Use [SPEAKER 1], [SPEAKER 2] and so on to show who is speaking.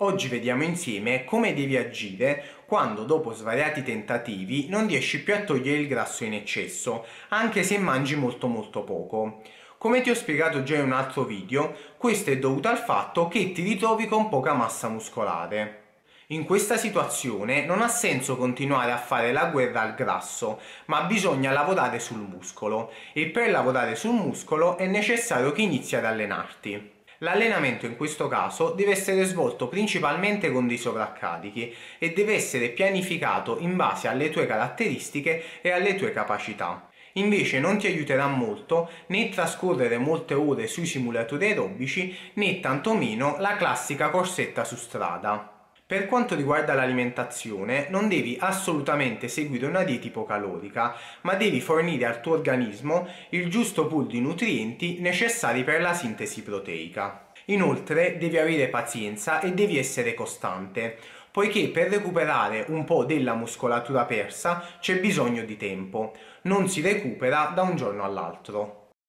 [SPEAKER 1] Oggi vediamo insieme come devi agire quando dopo svariati tentativi non riesci più a togliere il grasso in eccesso, anche se mangi molto molto poco. Come ti ho spiegato già in un altro video, questo è dovuto al fatto che ti ritrovi con poca massa muscolare. In questa situazione non ha senso continuare a fare la guerra al grasso, ma bisogna lavorare sul muscolo e per lavorare sul muscolo è necessario che inizi ad allenarti. L'allenamento in questo caso deve essere svolto principalmente con dei sovraccarichi e deve essere pianificato in base alle tue caratteristiche e alle tue capacità. Invece non ti aiuterà molto né trascorrere molte ore sui simulatori aerobici né tantomeno la classica corsetta su strada. Per quanto riguarda l'alimentazione, non devi assolutamente seguire una dieta ipocalorica, ma devi fornire al tuo organismo il giusto pool di nutrienti necessari per la sintesi proteica. Inoltre devi avere pazienza e devi essere costante, poiché per recuperare un po' della muscolatura persa c'è bisogno di tempo, non si recupera da un giorno all'altro.